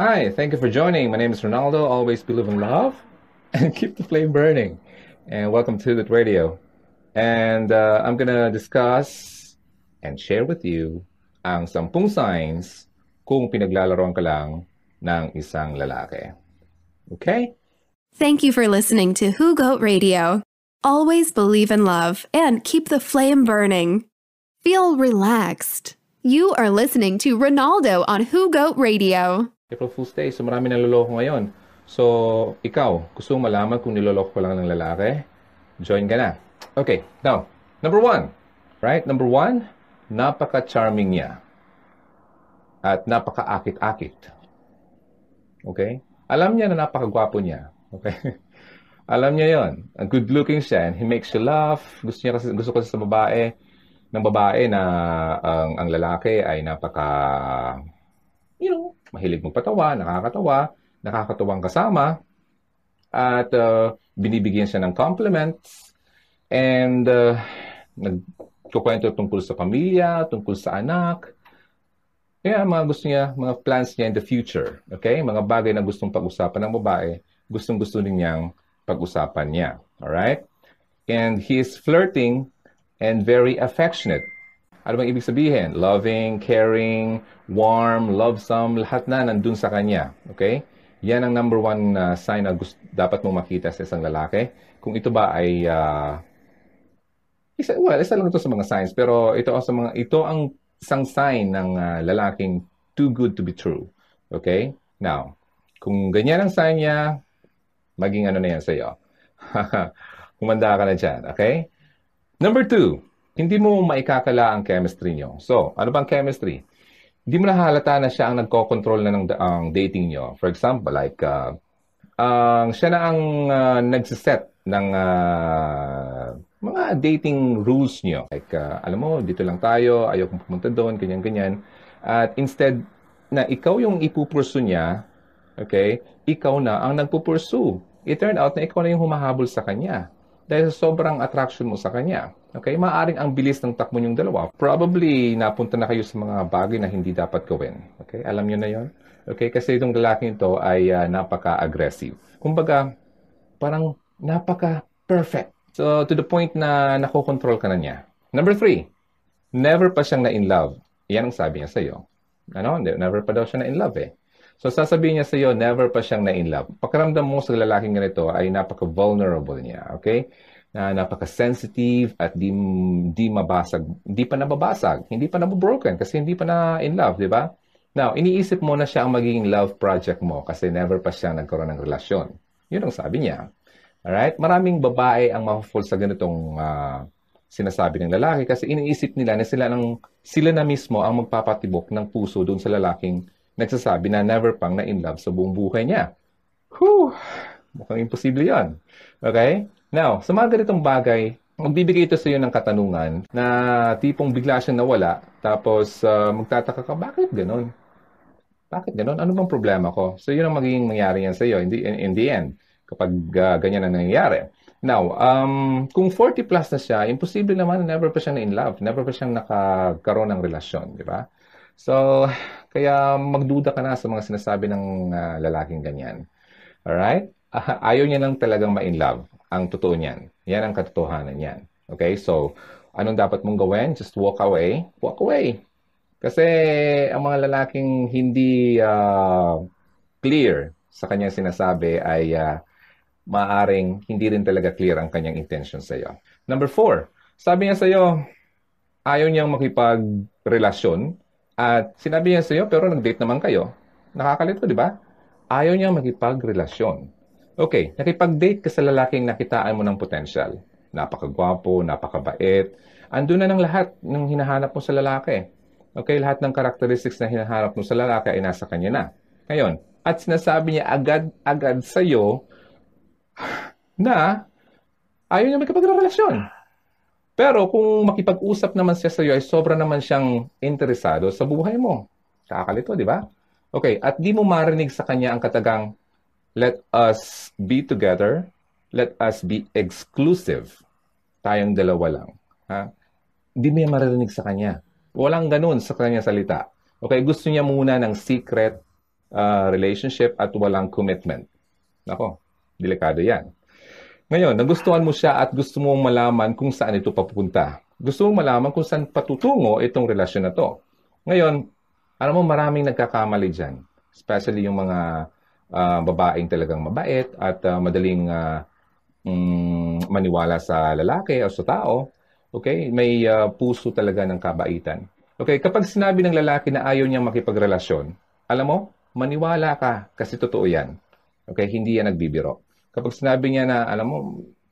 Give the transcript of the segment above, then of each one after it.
Hi, thank you for joining. My name is Ronaldo. Always believe in love and keep the flame burning. And welcome to the radio. And uh, I'm gonna discuss and share with you ang sampung signs kung pinaglalaroan ka lang ng isang lalaki. Okay? Thank you for listening to Who Goat Radio. Always believe in love and keep the flame burning. Feel relaxed. You are listening to Ronaldo on Who Goat Radio. April Fool's Day, so marami naloloko ngayon. So, ikaw, gusto mo malaman kung niloloko ka lang ng lalaki? Join ka na. Okay, now, number one. Right? Number one, napaka-charming niya. At napaka-akit-akit. Okay? Alam niya na napaka-gwapo niya. Okay? Alam niya yon. Ang good-looking siya and he makes you laugh. Gusto niya kasi, gusto kasi sa babae, ng babae na ang, ang lalaki ay napaka, you know, mahilig magpatawa, nakakatawa, nakakatawang kasama, at uh, binibigyan siya ng compliments, and uh, nagkukwento tungkol sa pamilya, tungkol sa anak, kaya mga gusto niya, mga plans niya in the future, okay? Mga bagay na gustong pag-usapan ng babae, gustong-gusto din niyang pag-usapan niya, alright? And he is flirting and very affectionate. Ano bang ibig sabihin? Loving, caring, warm, lovesome, lahat na nandun sa kanya. Okay? Yan ang number one uh, sign na gusto, dapat mong makita sa isang lalaki. Kung ito ba ay uh, isa, well, isa lang ito sa mga signs, pero ito sa mga ito ang isang sign ng uh, lalaking too good to be true. Okay? Now, kung ganyan ang sign niya, maging ano na yan sa iyo. Kumanda ka na dyan. Okay? Number two, hindi mo maikakala ang chemistry nyo. So, ano bang chemistry? Hindi mo nahalata na siya ang nagko-control na ng ang dating nyo. For example, like, uh, uh, siya na ang uh, nagsiset ng uh, mga dating rules nyo. Like, uh, alam mo, dito lang tayo, ayaw kong pumunta doon, ganyan-ganyan. At instead na ikaw yung ipupursu niya, okay, ikaw na ang nagpupursu. It turned out na ikaw na yung humahabol sa kanya dahil sobrang attraction mo sa kanya. Okay, maaring ang bilis ng takbo niyong dalawa. Probably napunta na kayo sa mga bagay na hindi dapat gawin. Okay, alam niyo na 'yon. Okay, kasi itong lalaking ito ay uh, napaka-aggressive. Kumbaga, parang napaka-perfect. So, to the point na nakokontrol ka na niya. Number three, never pa siyang na-in love. Yan ang sabi niya sa'yo. Ano? Never pa daw siya na-in love eh. So sasabihin niya sa iyo, never pa siyang na-in love. Pakiramdam mo sa lalaking ganito ay napaka-vulnerable niya, okay? Na napaka-sensitive at di, di mabasag, hindi pa nababasag, hindi pa nabobroken kasi hindi pa na-in love, di ba? Now, iniisip mo na siya ang magiging love project mo kasi never pa siya nagkaroon ng relasyon. Yun ang sabi niya. Alright? Maraming babae ang ma-fall sa ganitong uh, sinasabi ng lalaki kasi iniisip nila na sila, ng, sila na mismo ang magpapatibok ng puso doon sa lalaking nagsasabi na never pang na in love sa buong buhay niya. Whew! Mukhang imposible yan. Okay? Now, sa mga ganitong bagay, magbibigay ito sa iyo ng katanungan na tipong bigla siyang nawala tapos uh, magtataka ka, bakit ganun? Bakit ganun? Ano bang problema ko? So, yun ang magiging mangyari yan sa iyo in the, in, in the end kapag uh, ganyan ang nangyayari. Now, um, kung 40 plus na siya, imposible naman na never pa siya na in love. Never pa siyang nakakaroon ng relasyon, di ba? So, kaya magduda ka na sa mga sinasabi ng uh, lalaking ganyan. Alright? Uh, ayaw niya lang talagang ma-in love. Ang totoo niyan. Yan ang katotohanan niyan. Okay? So, anong dapat mong gawin? Just walk away. Walk away. Kasi ang mga lalaking hindi uh, clear sa kanyang sinasabi ay uh, maaring hindi rin talaga clear ang kanyang intention sa iyo. Number four, sabi niya sa iyo, ayaw niyang makipagrelasyon at sinabi niya sa iyo, pero nag-date naman kayo. Nakakalito, di ba? Ayaw niya makipagrelasyon. Okay, nakipag-date ka sa lalaking nakitaan mo ng potential. Napakagwapo, napakabait. Andun na ng lahat ng hinahanap mo sa lalaki. Okay, lahat ng characteristics na hinahanap mo sa lalaki ay nasa kanya na. Ngayon, at sinasabi niya agad-agad sa iyo na ayaw niya makipagrelasyon. Pero kung makipag-usap naman siya sa iyo ay sobra naman siyang interesado sa buhay mo. Kakalito, di ba? Okay, at di mo marinig sa kanya ang katagang, let us be together, let us be exclusive. Tayong dalawa lang. Ha? Di mo marinig sa kanya. Walang ganun sa kanya salita. Okay, gusto niya muna ng secret uh, relationship at walang commitment. Nako, delikado yan. Ngayon, nagustuhan mo siya at gusto mo malaman kung saan ito papupunta. Gusto mo malaman kung saan patutungo itong relasyon na to. Ngayon, alam mo maraming nagkakamali dyan. Especially yung mga uh, babaeng talagang mabait at uh, madaling uh, um, maniwala sa lalaki o sa tao. Okay? May uh, puso talaga ng kabaitan. Okay, kapag sinabi ng lalaki na ayaw niyang makipagrelasyon, alam mo, maniwala ka kasi totoo yan. Okay, hindi yan nagbibiro. Kapag sinabi niya na, alam mo,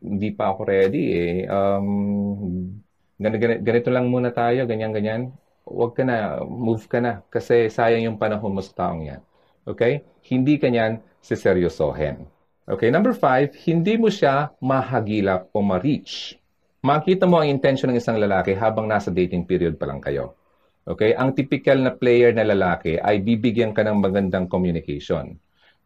hindi pa ako ready eh, um, ganito, ganito lang muna tayo, ganyan-ganyan, huwag ka na, move ka na, kasi sayang yung panahon mo sa taong yan. Okay? Hindi ka niyan siseryosohin. Okay, number five, hindi mo siya mahagilap o ma-reach. Makita mo ang intention ng isang lalaki habang nasa dating period pa lang kayo. Okay? Ang typical na player na lalaki ay bibigyan ka ng magandang communication.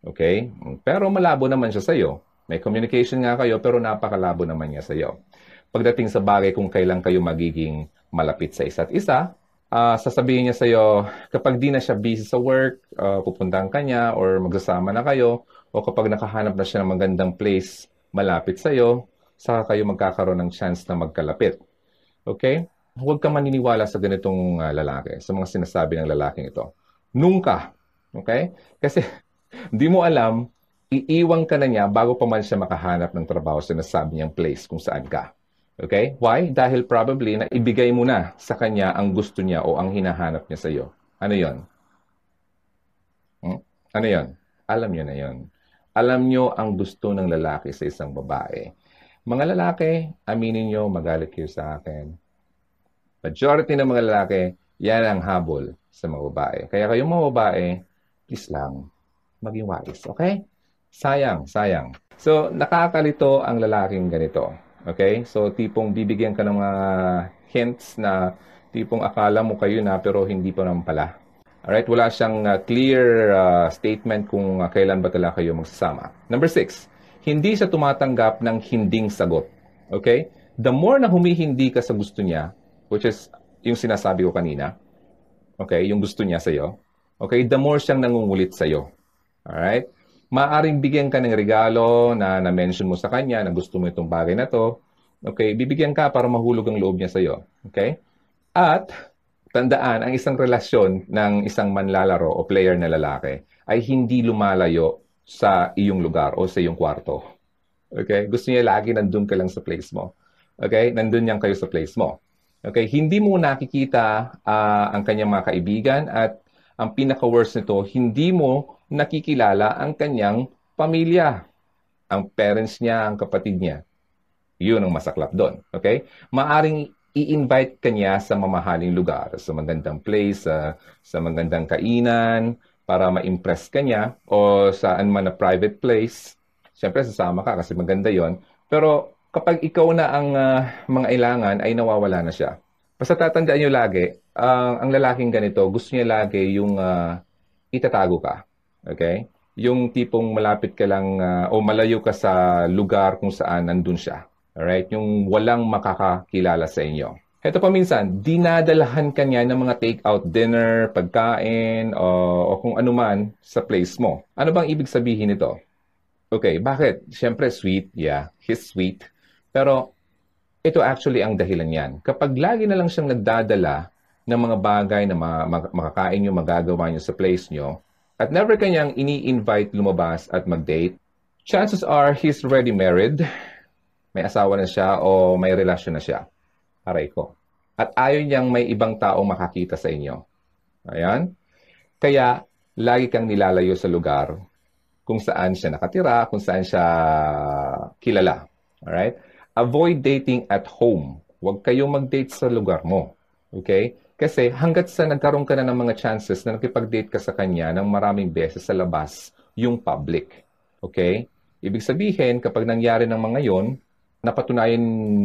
Okay? Pero malabo naman siya sa iyo. May communication nga kayo pero napakalabo naman niya sa iyo. Pagdating sa bagay kung kailan kayo magiging malapit sa isa't isa, uh, sasabihin niya sa iyo kapag di na siya busy sa work, uh, pupuntahan ka niya or magsasama na kayo o kapag nakahanap na siya ng magandang place malapit sa iyo, saka kayo magkakaroon ng chance na magkalapit. Okay? huwag ka maniniwala sa ganitong uh, lalaki, sa mga sinasabi ng lalaking ito. Nunca. Okay? Kasi hindi mo alam, iiwang ka na niya bago pa man siya makahanap ng trabaho sa nasabi niyang place kung saan ka. Okay? Why? Dahil probably na ibigay mo na sa kanya ang gusto niya o ang hinahanap niya sa iyo. Ano yon? Hmm? Ano yon? Alam niyo na yon. Alam niyo ang gusto ng lalaki sa isang babae. Mga lalaki, aminin niyo, magalit kayo sa akin Majority ng mga lalaki, yan ang habol sa mga babae. Kaya kayong mga babae, please lang, maging wise. Okay? Sayang, sayang. So, nakakalito ang lalaking ganito. Okay? So, tipong bibigyan ka ng mga hints na tipong akala mo kayo na pero hindi pa naman pala. Alright? Wala siyang uh, clear uh, statement kung uh, kailan ba talaga kayo magsasama. Number six, hindi siya tumatanggap ng hinding sagot. Okay? The more na humihindi ka sa gusto niya, which is yung sinasabi ko kanina. Okay, yung gusto niya sa iyo. Okay, the more siyang nangungulit sa iyo. Alright? Maaring bigyan ka ng regalo na na-mention mo sa kanya na gusto mo itong bagay na to. Okay, bibigyan ka para mahulog ang loob niya sa iyo. Okay? At tandaan, ang isang relasyon ng isang manlalaro o player na lalaki ay hindi lumalayo sa iyong lugar o sa iyong kwarto. Okay? Gusto niya lagi nandun ka lang sa place mo. Okay? Nandun yan kayo sa place mo. Okay, hindi mo nakikita uh, ang kanyang mga kaibigan at ang pinaka-worst nito, hindi mo nakikilala ang kanyang pamilya, ang parents niya, ang kapatid niya. Yun ang masaklap doon. Okay? Maaring i-invite kanya sa mamahaling lugar, sa magandang place, uh, sa magandang kainan, para ma-impress kanya, o saan man na private place. Siyempre, sasama ka kasi maganda yon Pero kapag ikaw na ang uh, mga ilangan, ay nawawala na siya. Basta tatandaan nyo lagi, uh, ang lalaking ganito, gusto niya lagi yung uh, itatago ka. Okay? Yung tipong malapit ka lang uh, o malayo ka sa lugar kung saan nandun siya. Alright? Yung walang makakakilala sa inyo. Ito pa minsan, dinadalahan ka niya ng mga take-out dinner, pagkain, o, o kung ano man sa place mo. Ano bang ibig sabihin nito? Okay, bakit? Siyempre, sweet. Yeah, he's sweet. Pero ito actually ang dahilan yan. Kapag lagi na lang siyang nagdadala ng mga bagay na makakain nyo, magagawa nyo sa place nyo, at never kanyang ini-invite lumabas at mag-date, chances are he's already married, may asawa na siya o may relasyon na siya. Aray ko. At ayaw niyang may ibang taong makakita sa inyo. Ayan. Kaya, lagi kang nilalayo sa lugar kung saan siya nakatira, kung saan siya kilala. Alright? avoid dating at home. Huwag kayong mag-date sa lugar mo. Okay? Kasi hanggat sa nagkaroon ka na ng mga chances na nakipag-date ka sa kanya ng maraming beses sa labas, yung public. Okay? Ibig sabihin, kapag nangyari ng mga yon, napatunayan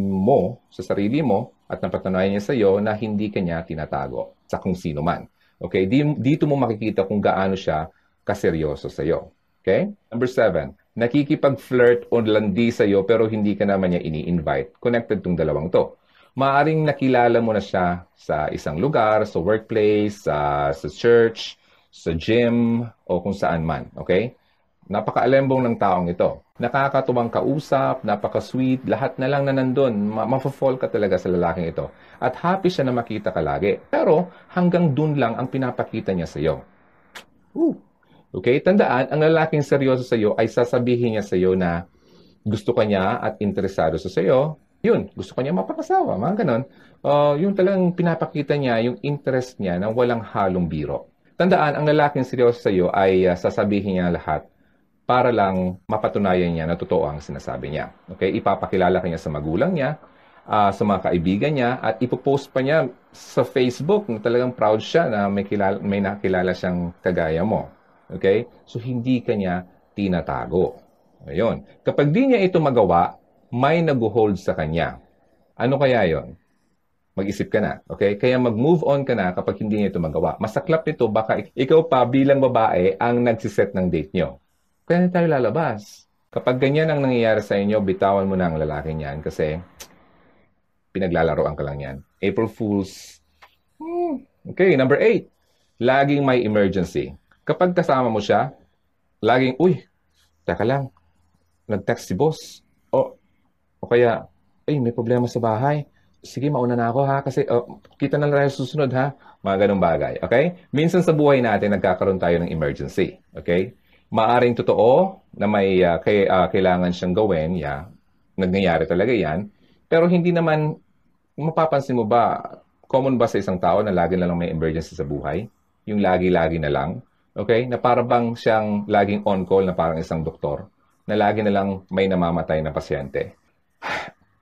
mo sa sarili mo at napatunayan niya sa iyo na hindi kanya tinatago sa kung sino man. Okay? Dito mo makikita kung gaano siya kaseryoso sa iyo. Okay? Number seven, nakikipag-flirt o landi sa iyo pero hindi ka naman niya ini-invite. Connected tong dalawang to. Maaring nakilala mo na siya sa isang lugar, sa workplace, sa, sa church, sa gym, o kung saan man. Okay? Napaka-alembong ng taong ito. Nakakatuwang kausap, napaka-sweet, lahat na lang na nandun. Ma- mafo-fall ka talaga sa lalaking ito. At happy siya na makita ka lagi. Pero hanggang dun lang ang pinapakita niya sa iyo. Okay? Tandaan, ang lalaking seryoso sa iyo ay sasabihin niya sa iyo na gusto ka niya at interesado sa iyo. Yun, gusto ka niya mapakasawa, mga ganon. Uh, yung talagang pinapakita niya yung interest niya na walang halong biro. Tandaan, ang lalaking seryoso sa iyo ay uh, sasabihin niya lahat para lang mapatunayan niya na totoo ang sinasabi niya. Okay? Ipapakilala kanya sa magulang niya, uh, sa mga kaibigan niya, at ipopost pa niya sa Facebook na talagang proud siya na may, kilala, may nakilala siyang kagaya mo. Okay? So, hindi kanya tinatago. Ayun. Kapag di niya ito magawa, may nag-hold sa kanya. Ano kaya yon? mag-isip ka na. Okay? Kaya mag-move on ka na kapag hindi niya ito magawa. Masaklap nito, baka ikaw pa bilang babae ang nagsiset ng date nyo. Kaya na tayo lalabas. Kapag ganyan ang nangyayari sa inyo, bitawan mo na ang lalaki niyan kasi pinaglalaroan ka lang yan. April Fools. Hmm. Okay, number eight. Laging may emergency. Kapag kasama mo siya, laging, uy, teka lang, nag-text si boss. O, kaya, ay, may problema sa bahay sige, mauna na ako ha, kasi uh, kita na lang tayo susunod ha. Mga ganong bagay, okay? Minsan sa buhay natin, nagkakaroon tayo ng emergency, okay? Maaring totoo na may uh, kay, uh, kailangan siyang gawin, yeah, nangyayari talaga yan, pero hindi naman, mapapansin mo ba, common ba sa isang tao na lagi na lang may emergency sa buhay? Yung lagi-lagi na lang, okay? Na para bang siyang laging on-call na parang isang doktor, na lagi na lang may namamatay na pasyente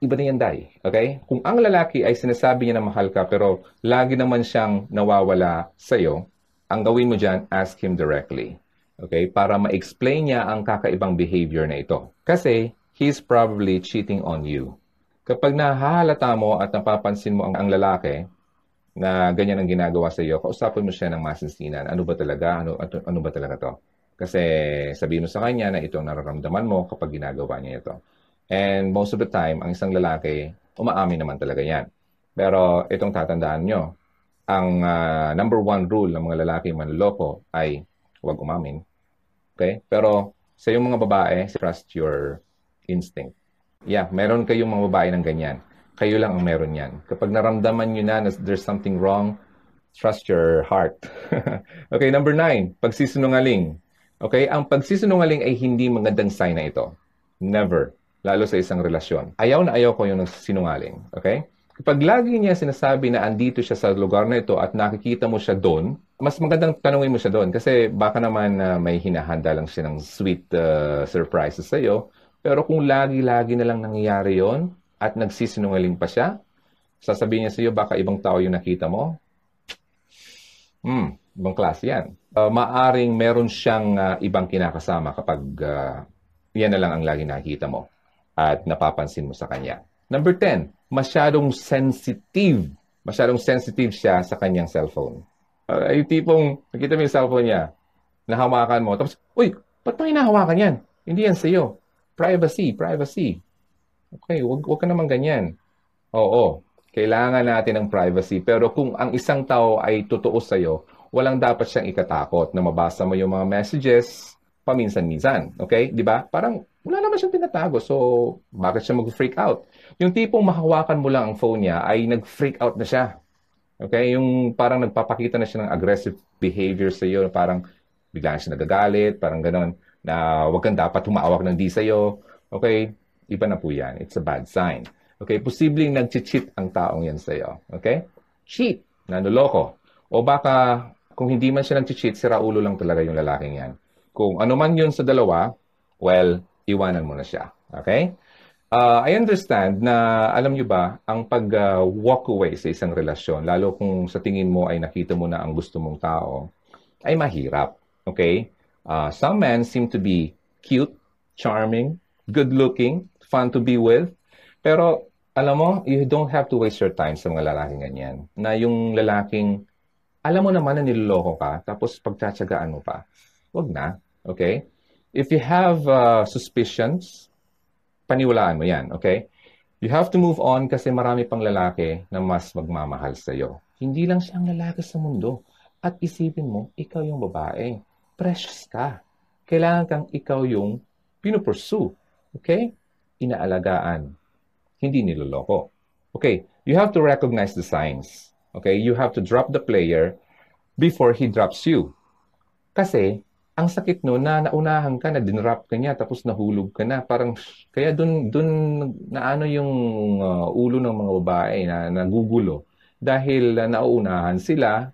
iba na yan, Day. Okay? Kung ang lalaki ay sinasabi niya na mahal ka pero lagi naman siyang nawawala sa'yo, ang gawin mo dyan, ask him directly. Okay? Para ma-explain niya ang kakaibang behavior na ito. Kasi, he's probably cheating on you. Kapag nahahalata mo at napapansin mo ang, ang lalaki na ganyan ang ginagawa sa iyo, kausapin mo siya ng masinsinan. Ano ba talaga? Ano, ano, ano ba talaga to? Kasi sabihin mo sa kanya na ito ang nararamdaman mo kapag ginagawa niya ito. And most of the time, ang isang lalaki, umaamin naman talaga yan. Pero itong tatandaan nyo, ang uh, number one rule ng mga lalaki manloloko ay huwag umamin. Okay? Pero sa yung mga babae, trust your instinct. Yeah, meron kayong mga babae ng ganyan. Kayo lang ang meron yan. Kapag naramdaman nyo na na there's something wrong, trust your heart. okay, number nine, pagsisinungaling. Okay, ang pagsisinungaling ay hindi magandang sign na ito. Never lalo sa isang relasyon. Ayaw na ayaw ko yung sinungaling. Okay? Kapag lagi niya sinasabi na andito siya sa lugar na ito at nakikita mo siya doon, mas magandang tanungin mo siya doon kasi baka naman uh, may hinahanda lang siya ng sweet uh, surprises sa iyo. Pero kung lagi-lagi na lang nangyayari yon at nagsisinungaling pa siya, sasabihin niya sa iyo baka ibang tao yung nakita mo. Hmm, ibang klase yan. Uh, maaring meron siyang uh, ibang kinakasama kapag uh, yan na lang ang lagi nakikita mo at napapansin mo sa kanya. Number 10, masyadong sensitive. Masyadong sensitive siya sa kanyang cellphone. Uh, yung tipong, nakita mo yung cellphone niya, nahawakan mo, tapos, uy, ba't mo hinahawakan yan? Hindi yan sa'yo. Privacy, privacy. Okay, wag, wag ka naman ganyan. Oo, kailangan natin ng privacy. Pero kung ang isang tao ay totoo sa'yo, walang dapat siyang ikatakot na mabasa mo yung mga messages paminsan-minsan. Okay? Di ba? Parang wala naman siyang tinatago. So, bakit siya mag-freak out? Yung tipong mahawakan mo lang ang phone niya ay nag-freak out na siya. Okay? Yung parang nagpapakita na siya ng aggressive behavior sa iyo. Parang bigla siya nagagalit, parang ganon, na wag kang dapat humawak ng di sa iyo. Okay? Iba na po yan. It's a bad sign. Okay? Posibleng nag-cheat ang taong yan sa iyo. Okay? Cheat. Nanoloko. O baka kung hindi man siya nag-cheat, sira ulo lang talaga yung lalaking yan. Kung ano man yun sa dalawa, well, iwanan mo na siya. Okay? Uh, I understand na alam nyo ba, ang pag-walk uh, away sa isang relasyon, lalo kung sa tingin mo ay nakita mo na ang gusto mong tao, ay mahirap. Okay? Uh, some men seem to be cute, charming, good-looking, fun to be with. Pero alam mo, you don't have to waste your time sa mga lalaking ganyan. Na yung lalaking, alam mo naman na niloloko ka, tapos pagtsatsagaan mo pa. Huwag na. Okay? If you have uh, suspicions, paniwalaan mo yan, okay? You have to move on kasi marami pang lalaki na mas magmamahal sa iyo. Hindi lang siya ang lalaki sa mundo. At isipin mo, ikaw yung babae. Precious ka. Kailangan kang ikaw yung pinupursue. Okay? Inaalagaan. Hindi niloloko. Okay, you have to recognize the signs. Okay, you have to drop the player before he drops you. Kasi, ang sakit no na naunahan ka na dinrap ka niya tapos nahulog ka na. Parang kaya dun dun naano yung uh, ulo ng mga babae na nagugulo. Dahil uh, nauunahan sila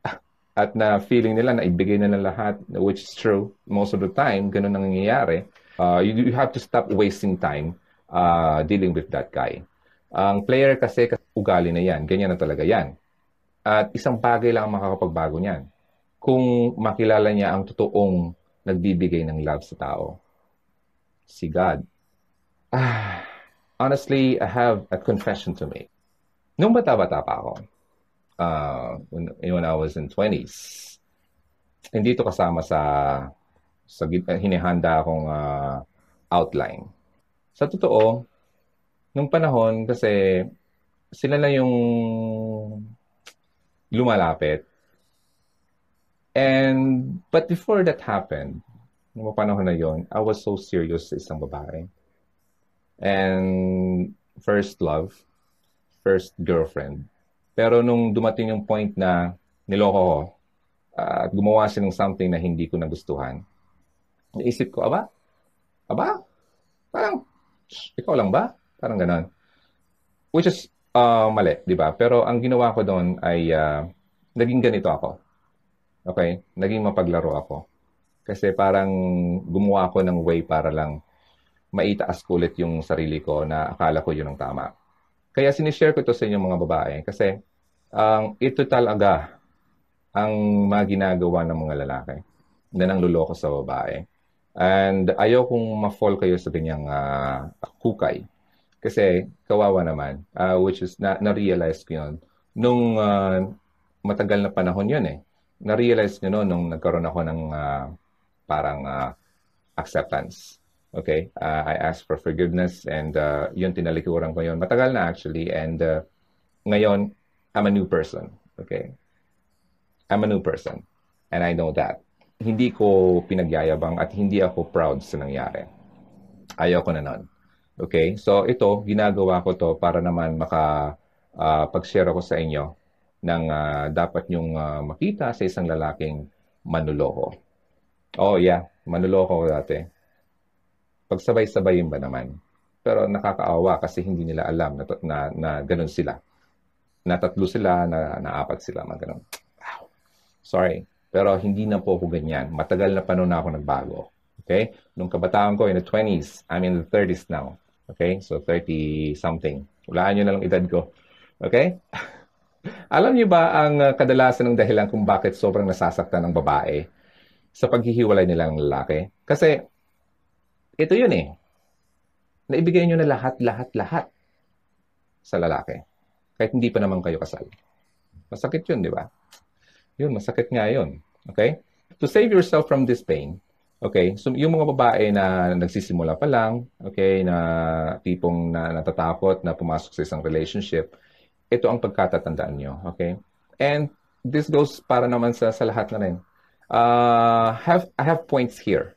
at na feeling nila na ibigay na ng lahat which is true most of the time ganun ang nangyayari. Uh, you, you have to stop wasting time uh, dealing with that guy. Ang player kasi ugali na yan ganyan na talaga yan. At isang bagay lang ang makakapagbago niyan kung makilala niya ang totoong nagbibigay ng love sa tao. Si God. Ah, honestly, I have a confession to make. Nung bata-bata pa ako, uh, when, when I was in 20s, hindi to kasama sa sa hinihanda akong uh, outline. Sa totoo, nung panahon kasi sila na yung lumalapit And, but before that happened, nung panahon na yon, I was so serious sa isang babae. And first love, first girlfriend. Pero nung dumating yung point na niloko ko, uh, at gumawa siya ng something na hindi ko nagustuhan, naisip ko, aba? Aba? Parang, ikaw lang ba? Parang ganon. Which is uh, mali, di ba? Pero ang ginawa ko doon ay uh, naging ganito ako Okay? Naging mapaglaro ako. Kasi parang gumawa ako ng way para lang maitaas ko ulit yung sarili ko na akala ko yun ang tama. Kaya sinishare ko ito sa inyong mga babae kasi ang um, ito talaga ang mga ginagawa ng mga lalaki na nang luloko sa babae. And ayaw kong ma-fall kayo sa ganyang uh, hukay. Kasi kawawa naman, uh, which is na- na-realize ko yun. Nung uh, matagal na panahon yun eh na-realize nyo no, nung nagkaroon ako ng uh, parang uh, acceptance. Okay? Uh, I asked for forgiveness and uh, yun tinalikuran ko yun. Matagal na actually and uh, ngayon, I'm a new person. Okay? I'm a new person. And I know that. Hindi ko pinagyayabang at hindi ako proud sa nangyari. Ayaw ko na nun. Okay? So ito, ginagawa ko to para naman maka uh, pag-share ako sa inyo ng uh, dapat nyong uh, makita sa isang lalaking manuloko. Oh yeah, manuloko ko dati. Pagsabay-sabayin ba naman? Pero nakakaawa kasi hindi nila alam na, na, na ganun sila. Na tatlo sila, na, na apat sila, mga ganun. Wow. Sorry. Pero hindi na po ako ganyan. Matagal na panon na ako nagbago. Okay? Nung kabataan ko, in the 20s, I'm in the 30s now. Okay? So, 30 something. Walaan nyo na lang edad ko. Okay? Alam niyo ba ang uh, kadalasan ng dahilan kung bakit sobrang nasasaktan ng babae sa paghihiwalay nila ng lalaki? Kasi ito yun eh. Naibigay niyo na lahat, lahat, lahat sa lalaki. Kahit hindi pa naman kayo kasal. Masakit yun, di ba? Yun, masakit nga yun. Okay? To save yourself from this pain, okay, so yung mga babae na nagsisimula pa lang, okay, na tipong na natatakot na pumasok sa isang relationship, ito ang pagkatatandaan nyo. Okay? And this goes para naman sa, sa lahat na rin. Uh, have, I have points here.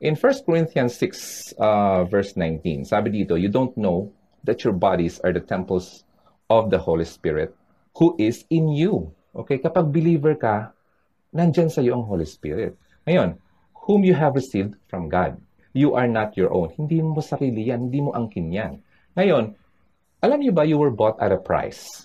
In 1 Corinthians 6, uh, verse 19, sabi dito, you don't know that your bodies are the temples of the Holy Spirit who is in you. Okay? Kapag believer ka, nandyan sa iyo ang Holy Spirit. Ngayon, whom you have received from God. You are not your own. Hindi mo sarili yan. Hindi mo angkin yan. Ngayon, alam niyo ba, you were bought at a price.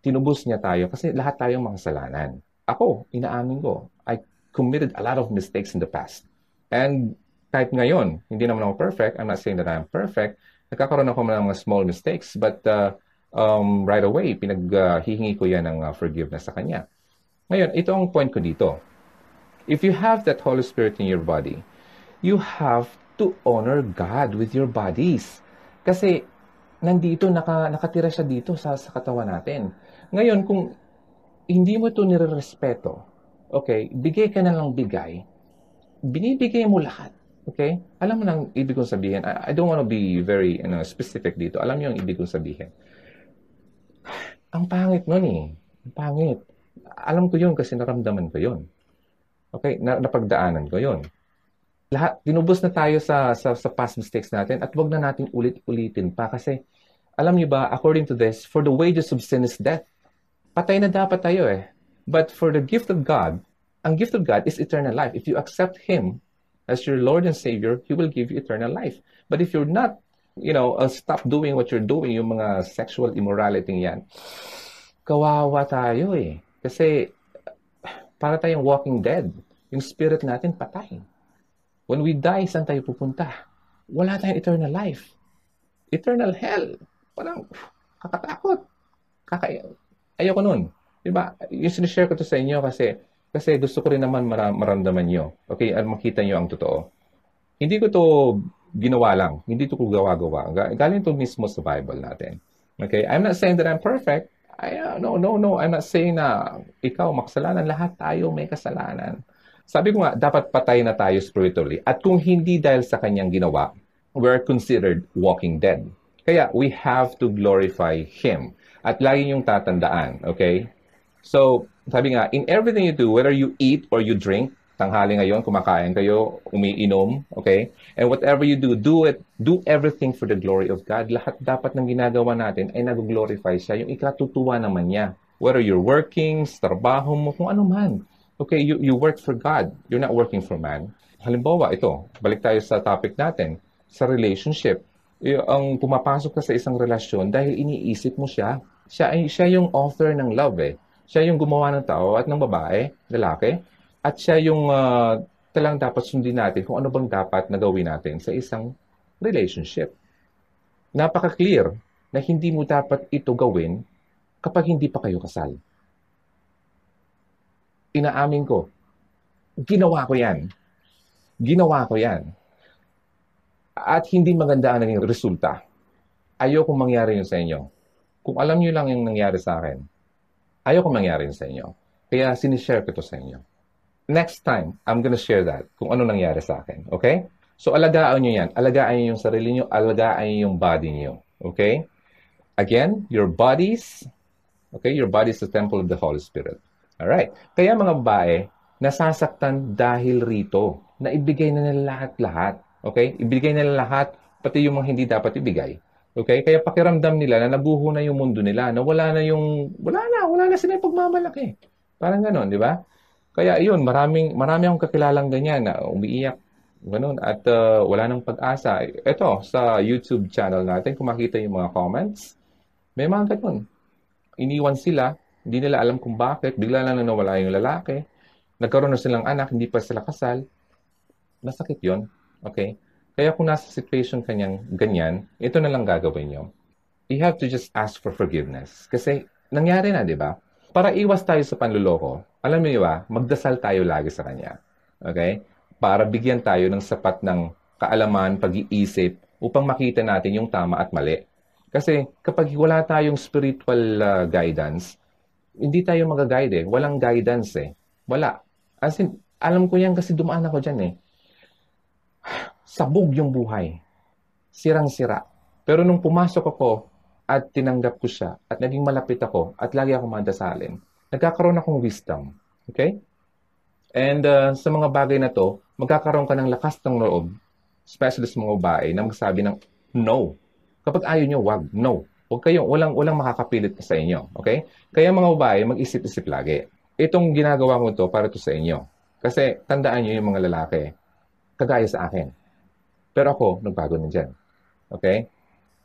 Tinubos niya tayo kasi lahat tayong makasalanan. Ako, inaamin ko, I committed a lot of mistakes in the past. And kahit ngayon, hindi naman ako perfect. I'm not saying that I'm perfect. Nagkakaroon ako ng mga small mistakes, but uh, um, right away, pinaghihingi uh, ko yan ng uh, forgiveness sa Kanya. Ngayon, ito ang point ko dito. If you have that Holy Spirit in your body, you have to honor God with your bodies. Kasi nandito, naka, nakatira siya dito sa, sa katawan natin. Ngayon, kung hindi mo ito nirerespeto, okay, bigay ka na lang bigay, binibigay mo lahat. Okay? Alam mo nang ibig kong sabihin. I, I don't want to be very you know, specific dito. Alam niyo ang ibig kong sabihin. Ang pangit nun eh. Ang pangit. Alam ko yun kasi naramdaman ko yun. Okay, na, napagdaanan ko yun. Lahat, dinubos na tayo sa, sa, sa past mistakes natin at wag na natin ulit-ulitin pa kasi alam niyo ba, according to this, for the wages of sin is death. Patay na dapat tayo eh. But for the gift of God, ang gift of God is eternal life. If you accept Him as your Lord and Savior, He will give you eternal life. But if you're not, you know, uh, stop doing what you're doing, yung mga sexual immorality yan, kawawa tayo eh. Kasi para tayong walking dead. Yung spirit natin patay. When we die, saan tayo pupunta? Wala tayong eternal life. Eternal hell. Parang kakatakot. Kaka Ayoko nun. Diba? Yung sinishare ko to sa inyo kasi kasi gusto ko rin naman mara- maramdaman nyo. Okay? At makita nyo ang totoo. Hindi ko to ginawa lang. Hindi to ko gawa-gawa. Galing to mismo sa Bible natin. Okay? I'm not saying that I'm perfect. Ay, uh, no, no, no. I'm not saying na ikaw makasalanan. Lahat tayo may kasalanan. Sabi ko nga, dapat patay na tayo spiritually. At kung hindi dahil sa kanyang ginawa, we're considered walking dead. Kaya we have to glorify Him. At lagi yung tatandaan, okay? So, sabi nga, in everything you do, whether you eat or you drink, tanghali ngayon, kumakain kayo, umiinom, okay? And whatever you do, do it, do everything for the glory of God. Lahat dapat ng ginagawa natin ay nag-glorify siya. Yung ikatutuwa naman niya. Whether you're working, trabaho mo, kung ano man. Okay, you, you work for God. You're not working for man. Halimbawa, ito, balik tayo sa topic natin, sa relationship. Ang pumapasok ka sa isang relasyon dahil iniisip mo siya. Siya, ay, siya yung author ng love eh. Siya yung gumawa ng tao at ng babae, lalaki. At siya yung uh, talang dapat sundin natin kung ano bang dapat na gawin natin sa isang relationship. Napaka-clear na hindi mo dapat ito gawin kapag hindi pa kayo kasal. Inaamin ko, ginawa ko yan. Ginawa ko yan. At hindi maganda ang naging resulta. Ayoko mangyari yun sa inyo. Kung alam nyo lang yung nangyari sa akin, ayoko mangyari yun sa inyo. Kaya sinishare ko ito sa inyo next time, I'm gonna share that, kung ano nangyari sa akin. Okay? So, alagaan nyo yan. Alagaan nyo yung sarili nyo, alagaan nyo yung body nyo. Okay? Again, your bodies, okay, your body is the temple of the Holy Spirit. Alright? Kaya mga babae, nasasaktan dahil rito, na ibigay na nila lahat-lahat. Okay? Ibigay nila lahat, pati yung mga hindi dapat ibigay. Okay? Kaya pakiramdam nila na nabuho na yung mundo nila, na wala na yung, wala na, wala na sila yung pagmamalaki. Parang ganon, di ba? Kaya yun, maraming, marami akong kakilalang ganyan na umiiyak, ganun, at uh, wala nang pag-asa. Ito, sa YouTube channel natin, kung makita yung mga comments, may mga ganun. Iniwan sila, hindi nila alam kung bakit, bigla lang na nawala yung lalaki, nagkaroon na silang anak, hindi pa sila kasal, masakit yon okay? Kaya kung nasa situation kanyang ganyan, ito na lang gagawin nyo. You have to just ask for forgiveness. Kasi nangyari na, di ba? Para iwas tayo sa panluloko, alam niyo ba, magdasal tayo lagi sa Kanya. Okay? Para bigyan tayo ng sapat ng kaalaman, pag-iisip, upang makita natin yung tama at mali. Kasi kapag wala tayong spiritual uh, guidance, hindi tayo mag-guide eh. Walang guidance eh. Wala. As in, alam ko yan kasi dumaan ako dyan eh. Sabog yung buhay. Sirang-sira. Pero nung pumasok ako at tinanggap ko siya at naging malapit ako at lagi ako madasalin, nagkakaroon akong wisdom. Okay? And uh, sa mga bagay na to, magkakaroon ka ng lakas ng loob, especially sa mga babae, na magsabi ng no. Kapag ayaw nyo, wag. No. Huwag kayong, walang, walang makakapilit sa inyo. Okay? Kaya mga babae, mag-isip-isip lagi. Itong ginagawa ko to para to sa inyo. Kasi tandaan nyo yung mga lalaki, kagaya sa akin. Pero ako, nagbago na dyan. Okay?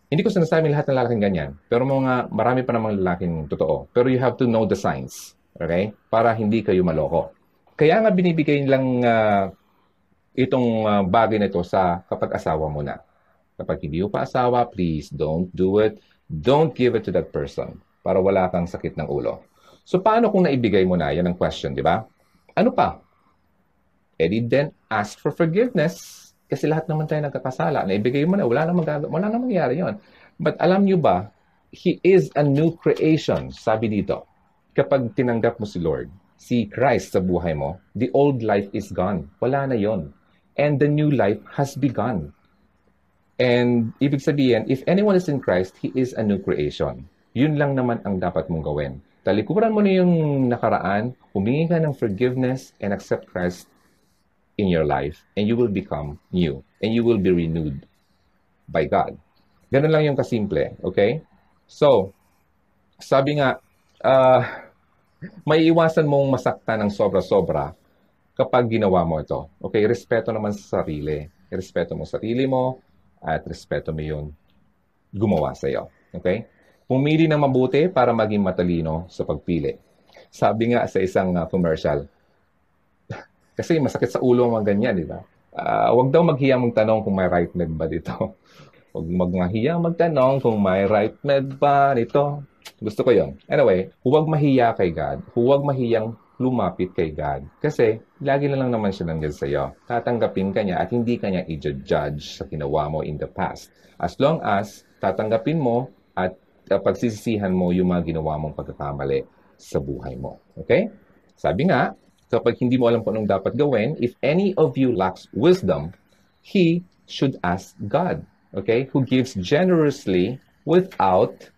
Hindi ko sinasabing lahat ng lalaking ganyan. Pero mga, marami pa namang lalaking totoo. Pero you have to know the signs. Okay? Para hindi kayo maloko. Kaya nga binibigay lang uh, itong uh, bagay na ito sa kapag asawa mo na. Kapag hindi mo pa asawa, please don't do it. Don't give it to that person para wala kang sakit ng ulo. So, paano kung naibigay mo na? Yan ang question, di ba? Ano pa? Eh then, ask for forgiveness. Kasi lahat naman tayo nagkakasala. Naibigay mo na, wala namang, wala namang mangyari yon. But alam nyo ba, He is a new creation, sabi dito. Kapag tinanggap mo si Lord, si Christ sa buhay mo, the old life is gone. Wala na yon. And the new life has begun. And ibig sabihin, if anyone is in Christ, he is a new creation. Yun lang naman ang dapat mong gawin. talikuran mo na yung nakaraan, humingi ka ng forgiveness and accept Christ in your life and you will become new and you will be renewed by God. Ganun lang yung kasimple, okay? So, sabi nga, uh, may iwasan mong masaktan ng sobra-sobra kapag ginawa mo ito. Okay, respeto naman sa sarili. Respeto mo sarili mo at respeto mo yung gumawa sa iyo. Okay? Pumili ng mabuti para maging matalino sa pagpili. Sabi nga sa isang uh, commercial, kasi masakit sa ulo ang mga ganyan, di ba? Uh, huwag daw maghiyang magtanong kung may right med ba dito. Huwag maghiyang magtanong kung may right med ba dito. Gusto ko yon. Anyway, huwag mahiya kay God. Huwag mahiyang lumapit kay God. Kasi, lagi na lang naman siya nandiyan sa iyo. Tatanggapin ka niya at hindi ka niya i-judge sa ginawa mo in the past. As long as tatanggapin mo at uh, pagsisisihan mo yung mga ginawa mong pagkakamali sa buhay mo. Okay? Sabi nga, kapag hindi mo alam kung anong dapat gawin, if any of you lacks wisdom, he should ask God, okay, who gives generously without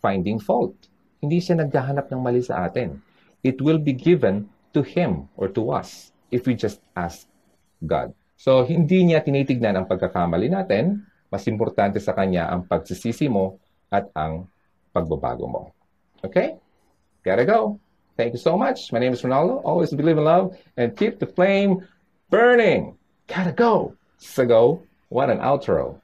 finding fault. Hindi siya naghahanap ng mali sa atin. It will be given to him or to us if we just ask God. So, hindi niya tinitignan ang pagkakamali natin. Mas importante sa kanya ang pagsisisi mo at ang pagbabago mo. Okay? Gotta go. Thank you so much. My name is Ronaldo. Always believe in love and keep the flame burning. Gotta go. So go. What an outro.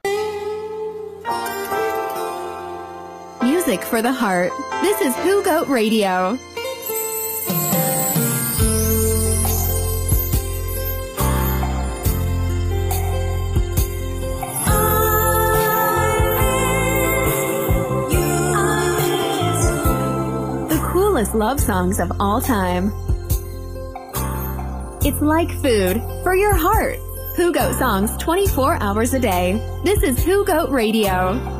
Music for the heart. This is Who Goat Radio. Coolest love songs of all time. It's like food for your heart. Who Goat songs 24 hours a day. This is Who Goat Radio.